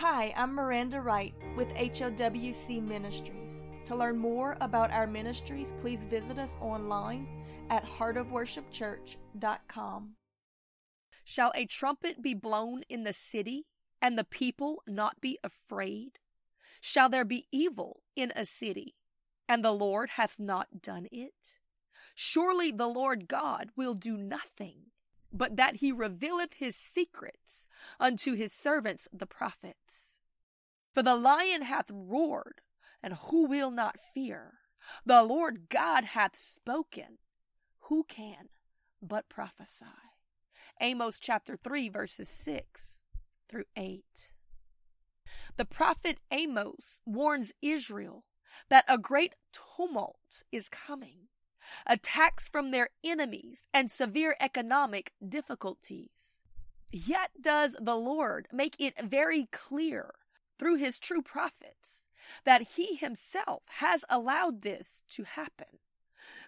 Hi, I'm Miranda Wright with HOWC Ministries. To learn more about our ministries, please visit us online at heartofworshipchurch.com. Shall a trumpet be blown in the city, and the people not be afraid? Shall there be evil in a city, and the Lord hath not done it? Surely the Lord God will do nothing, but that he revealeth his secrets unto his servants the prophets. For the lion hath roared, and who will not fear? The Lord God hath spoken, who can but prophesy? Amos chapter 3, verses 6 through 8. The prophet Amos warns Israel that a great tumult is coming, attacks from their enemies, and severe economic difficulties. Yet does the Lord make it very clear through his true prophets that he himself has allowed this to happen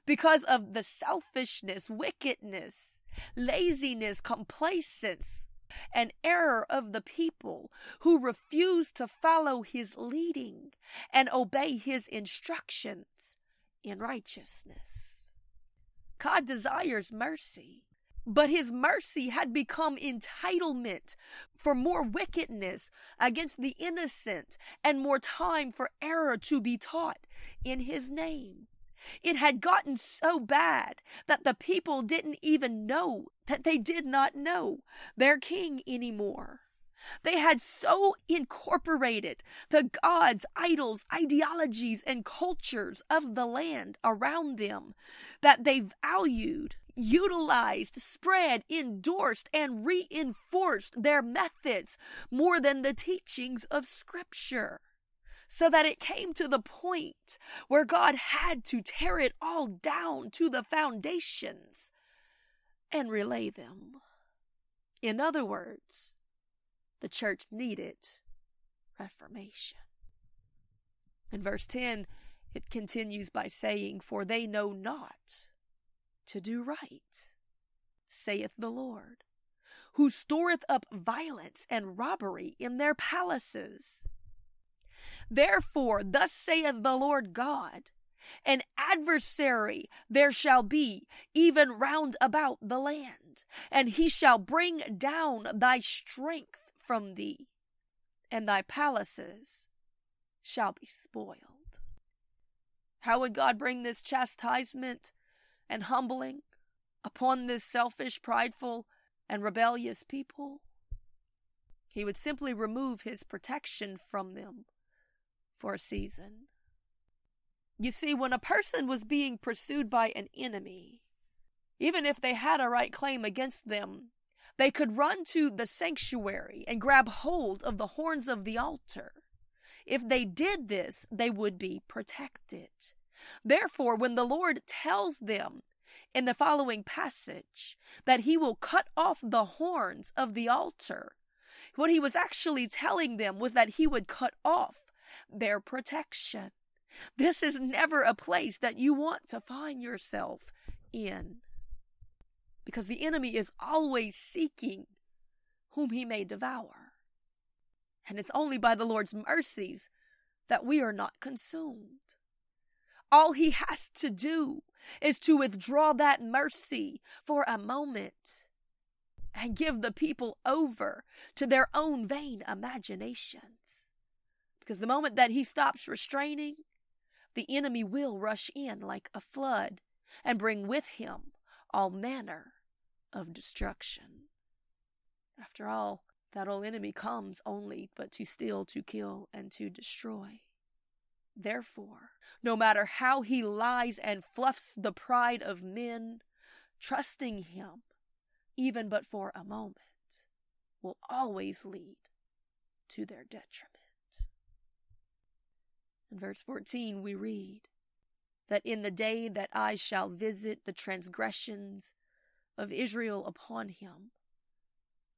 because of the selfishness, wickedness, laziness, complacence, and error of the people who refuse to follow his leading and obey his instructions in righteousness. God desires mercy, but his mercy had become entitlement for more wickedness against the innocent and more time for error to be taught in his name. It had gotten so bad that the people didn't even know that they did not know their king anymore. They had so incorporated the gods, idols, ideologies, and cultures of the land around them that they valued, utilized, spread, endorsed, and reinforced their methods more than the teachings of Scripture so that it came to the point where God had to tear it all down to the foundations and relay them. In other words, the church needed reformation. In verse 10, it continues by saying, For they know not to do right, saith the Lord, who storeth up violence and robbery in their palaces. Therefore, thus saith the Lord God, an adversary there shall be even round about the land, and he shall bring down thy strength from thee, and thy palaces shall be spoiled. How would God bring this chastisement and humbling upon this selfish, prideful, and rebellious people? He would simply remove his protection from them for a season. You see, when a person was being pursued by an enemy, even if they had a right claim against them, they could run to the sanctuary and grab hold of the horns of the altar. If they did this, they would be protected. Therefore, when the Lord tells them in the following passage that he will cut off the horns of the altar, what he was actually telling them was that he would cut off their protection. This is never a place that you want to find yourself in. Because the enemy is always seeking whom he may devour. And it's only by the Lord's mercies that we are not consumed. All he has to do is to withdraw that mercy for a moment and give the people over to their own vain imaginations. Because the moment that he stops restraining, the enemy will rush in like a flood and bring with him all manner of destruction. After all, that old enemy comes only but to steal, to kill, and to destroy. Therefore, no matter how he lies and fluffs the pride of men, trusting him, even but for a moment, will always lead to their detriment. In verse 14, we read that in the day that I shall visit the transgressions of Israel upon him,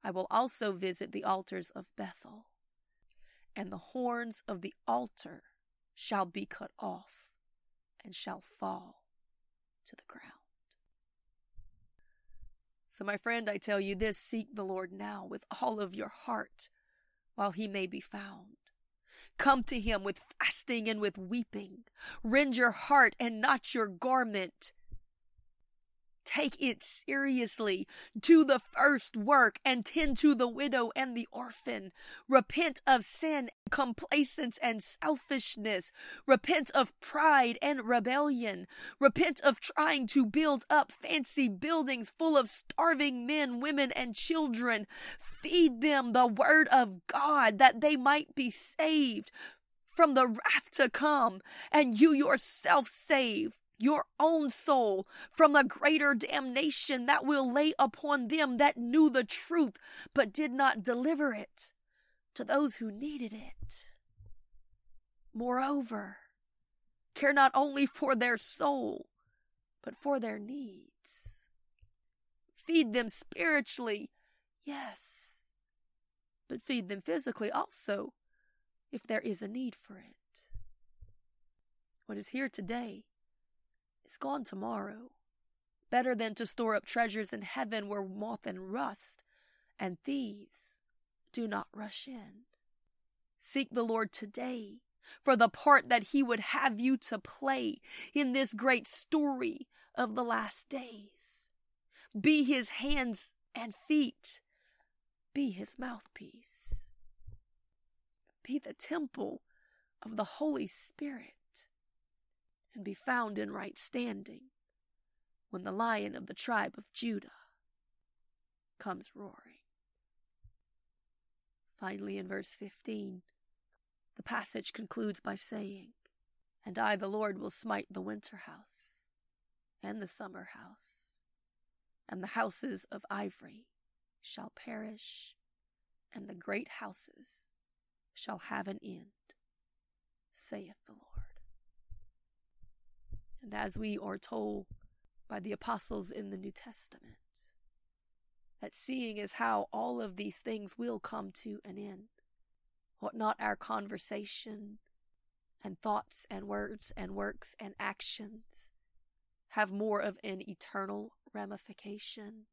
I will also visit the altars of Bethel, and the horns of the altar shall be cut off and shall fall to the ground. So, my friend, I tell you this seek the Lord now with all of your heart while he may be found. Come to him with fasting and with weeping. Rend your heart and not your garment. Take it seriously. Do the first work and tend to the widow and the orphan. Repent of sin, complacence, and selfishness. Repent of pride and rebellion. Repent of trying to build up fancy buildings full of starving men, women, and children. Feed them the word of God that they might be saved from the wrath to come, and you yourself saved your own soul from a greater damnation that will lay upon them that knew the truth but did not deliver it to those who needed it. Moreover, care not only for their soul, but for their needs. Feed them spiritually, yes, but feed them physically also if there is a need for it. What is here today is gone tomorrow. Better than to store up treasures in heaven where moth and rust and thieves do not rush in. Seek the Lord today for the part that He would have you to play in this great story of the last days. Be His hands and feet, be His mouthpiece, be the temple of the Holy Spirit and be found in right standing when the lion of the tribe of Judah comes roaring. Finally, in verse 15, the passage concludes by saying, And I, the Lord, will smite the winter house and the summer house, and the houses of ivory shall perish, and the great houses shall have an end, saith the Lord. And as we are told by the apostles in the New Testament, that seeing is how all of these things will come to an end. What not our conversation and thoughts and words and works and actions have more of an eternal ramification?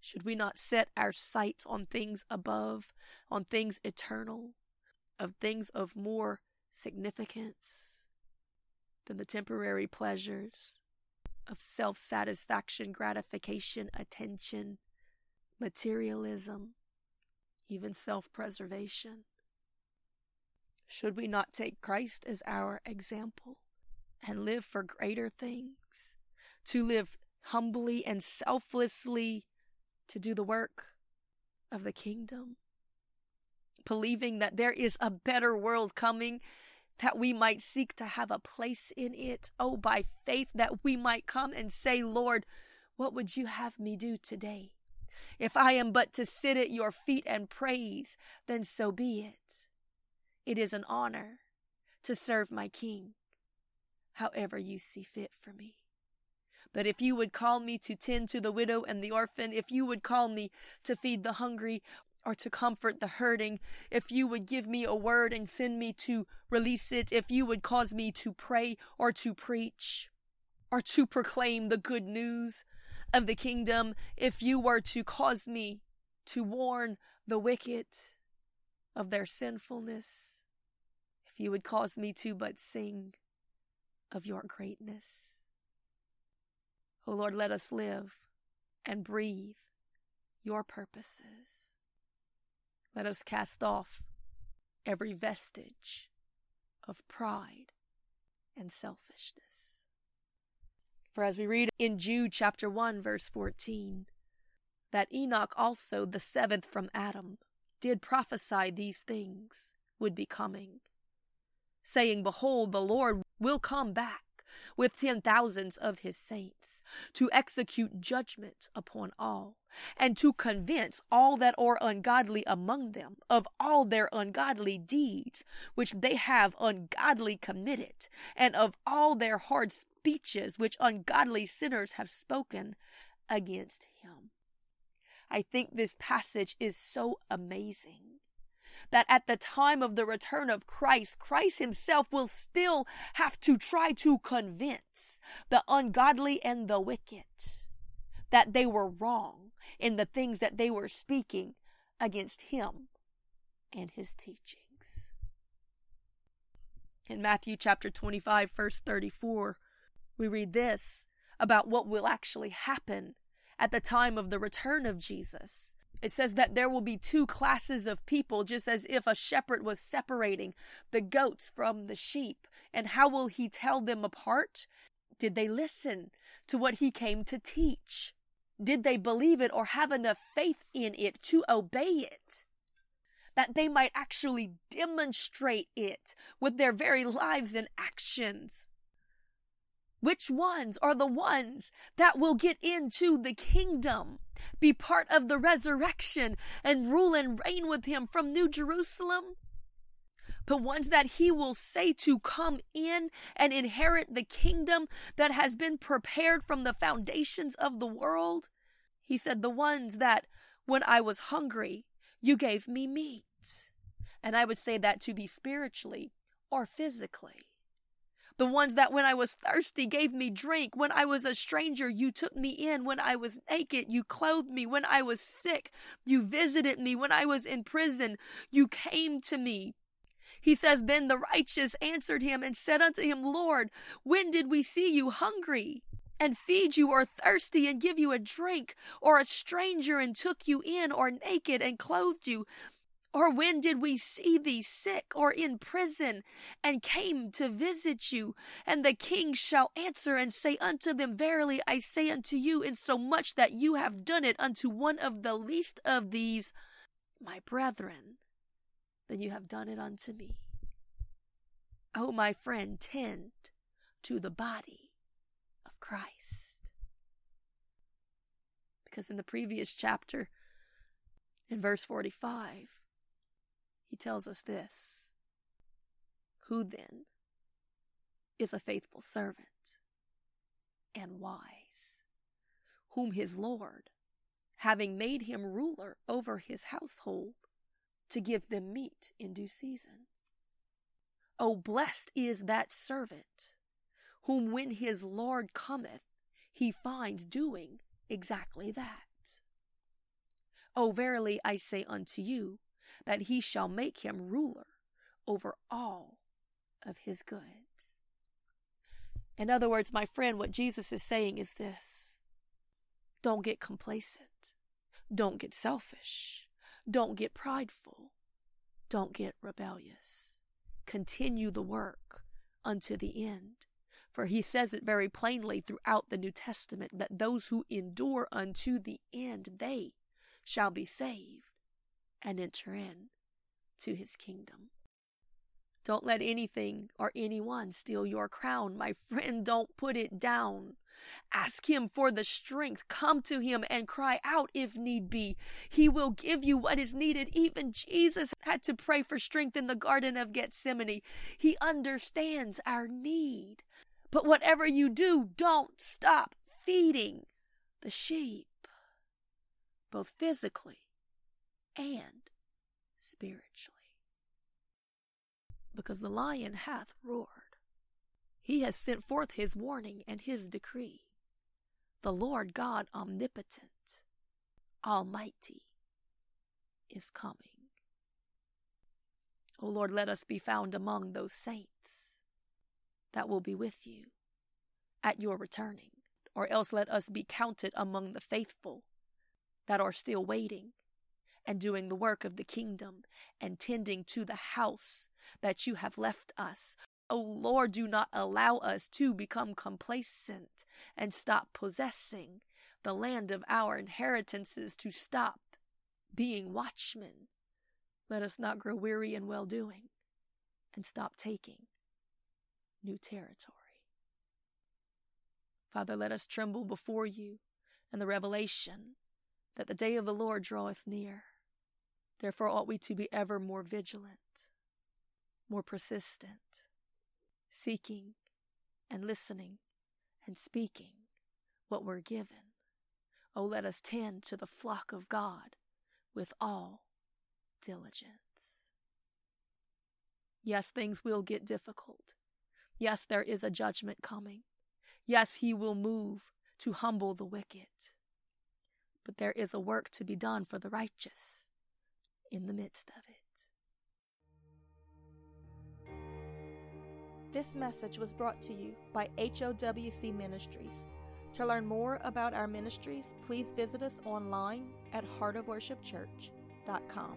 Should we not set our sights on things above, on things eternal, of things of more significance? Than the temporary pleasures of self satisfaction, gratification, attention, materialism, even self preservation? Should we not take Christ as our example and live for greater things? To live humbly and selflessly to do the work of the kingdom? Believing that there is a better world coming that we might seek to have a place in it. Oh, by faith, that we might come and say, Lord, what would you have me do today? If I am but to sit at your feet and praise, then so be it. It is an honor to serve my King, however you see fit for me. But if you would call me to tend to the widow and the orphan, if you would call me to feed the hungry, or to comfort the hurting, if you would give me a word and send me to release it, if you would cause me to pray or to preach or to proclaim the good news of the kingdom, if you were to cause me to warn the wicked of their sinfulness, if you would cause me to but sing of your greatness. O oh Lord, let us live and breathe your purposes. Let us cast off every vestige of pride and selfishness. For as we read in Jude chapter 1, verse 14, that Enoch also, the seventh from Adam, did prophesy these things would be coming, saying, Behold, the Lord will come back with ten thousands of his saints, to execute judgment upon all, and to convince all that are ungodly among them of all their ungodly deeds which they have ungodly committed, and of all their hard speeches which ungodly sinners have spoken against him. I think this passage is so amazing that at the time of the return of Christ, Christ himself will still have to try to convince the ungodly and the wicked that they were wrong in the things that they were speaking against him and his teachings. In Matthew chapter 25, verse 34, we read this about what will actually happen at the time of the return of Jesus. It says that there will be two classes of people, just as if a shepherd was separating the goats from the sheep. And how will he tell them apart? Did they listen to what he came to teach? Did they believe it or have enough faith in it to obey it? That they might actually demonstrate it with their very lives and actions. Which ones are the ones that will get into the kingdom, be part of the resurrection, and rule and reign with him from New Jerusalem? The ones that he will say to come in and inherit the kingdom that has been prepared from the foundations of the world? He said, The ones that when I was hungry, you gave me meat. And I would say that to be spiritually or physically. The ones that when I was thirsty gave me drink. When I was a stranger, you took me in. When I was naked, you clothed me. When I was sick, you visited me. When I was in prison, you came to me. He says, Then the righteous answered him and said unto him, Lord, when did we see you hungry? and feed you, or thirsty and give you a drink, or a stranger and took you in, or naked and clothed you? Or when did we see thee sick or in prison and came to visit you? And the king shall answer and say unto them, Verily I say unto you, insomuch that you have done it unto one of the least of these, my brethren, then you have done it unto me. O my friend, tend to the body of Christ. Because in the previous chapter, in verse 45, he tells us this Who then is a faithful servant and wise, whom his Lord, having made him ruler over his household, to give them meat in due season? Oh, blessed is that servant whom when his Lord cometh, he finds doing exactly that. Oh, verily I say unto you, that he shall make him ruler over all of his goods. In other words, my friend, what Jesus is saying is this don't get complacent, don't get selfish, don't get prideful, don't get rebellious. Continue the work unto the end. For he says it very plainly throughout the New Testament that those who endure unto the end, they shall be saved and enter in to his kingdom. Don't let anything or anyone steal your crown, my friend. Don't put it down. Ask him for the strength. Come to him and cry out if need be. He will give you what is needed. Even Jesus had to pray for strength in the Garden of Gethsemane. He understands our need. But whatever you do, don't stop feeding the sheep, both physically and spiritually. Because the lion hath roared. He has sent forth his warning and his decree. The Lord God omnipotent, almighty, is coming. O Lord, let us be found among those saints that will be with you at your returning, or else let us be counted among the faithful that are still waiting and doing the work of the kingdom and tending to the house that you have left us. O oh Lord, do not allow us to become complacent and stop possessing the land of our inheritances, to stop being watchmen. Let us not grow weary in well doing and stop taking new territory. Father, let us tremble before you in the revelation that the day of the Lord draweth near. Therefore, ought we to be ever more vigilant, more persistent, seeking and listening and speaking what we're given. Oh, let us tend to the flock of God with all diligence. Yes, things will get difficult. Yes, there is a judgment coming. Yes, he will move to humble the wicked. But there is a work to be done for the righteous in the midst of it. This message was brought to you by HOWC Ministries. To learn more about our ministries, please visit us online at heartofworshipchurch.com.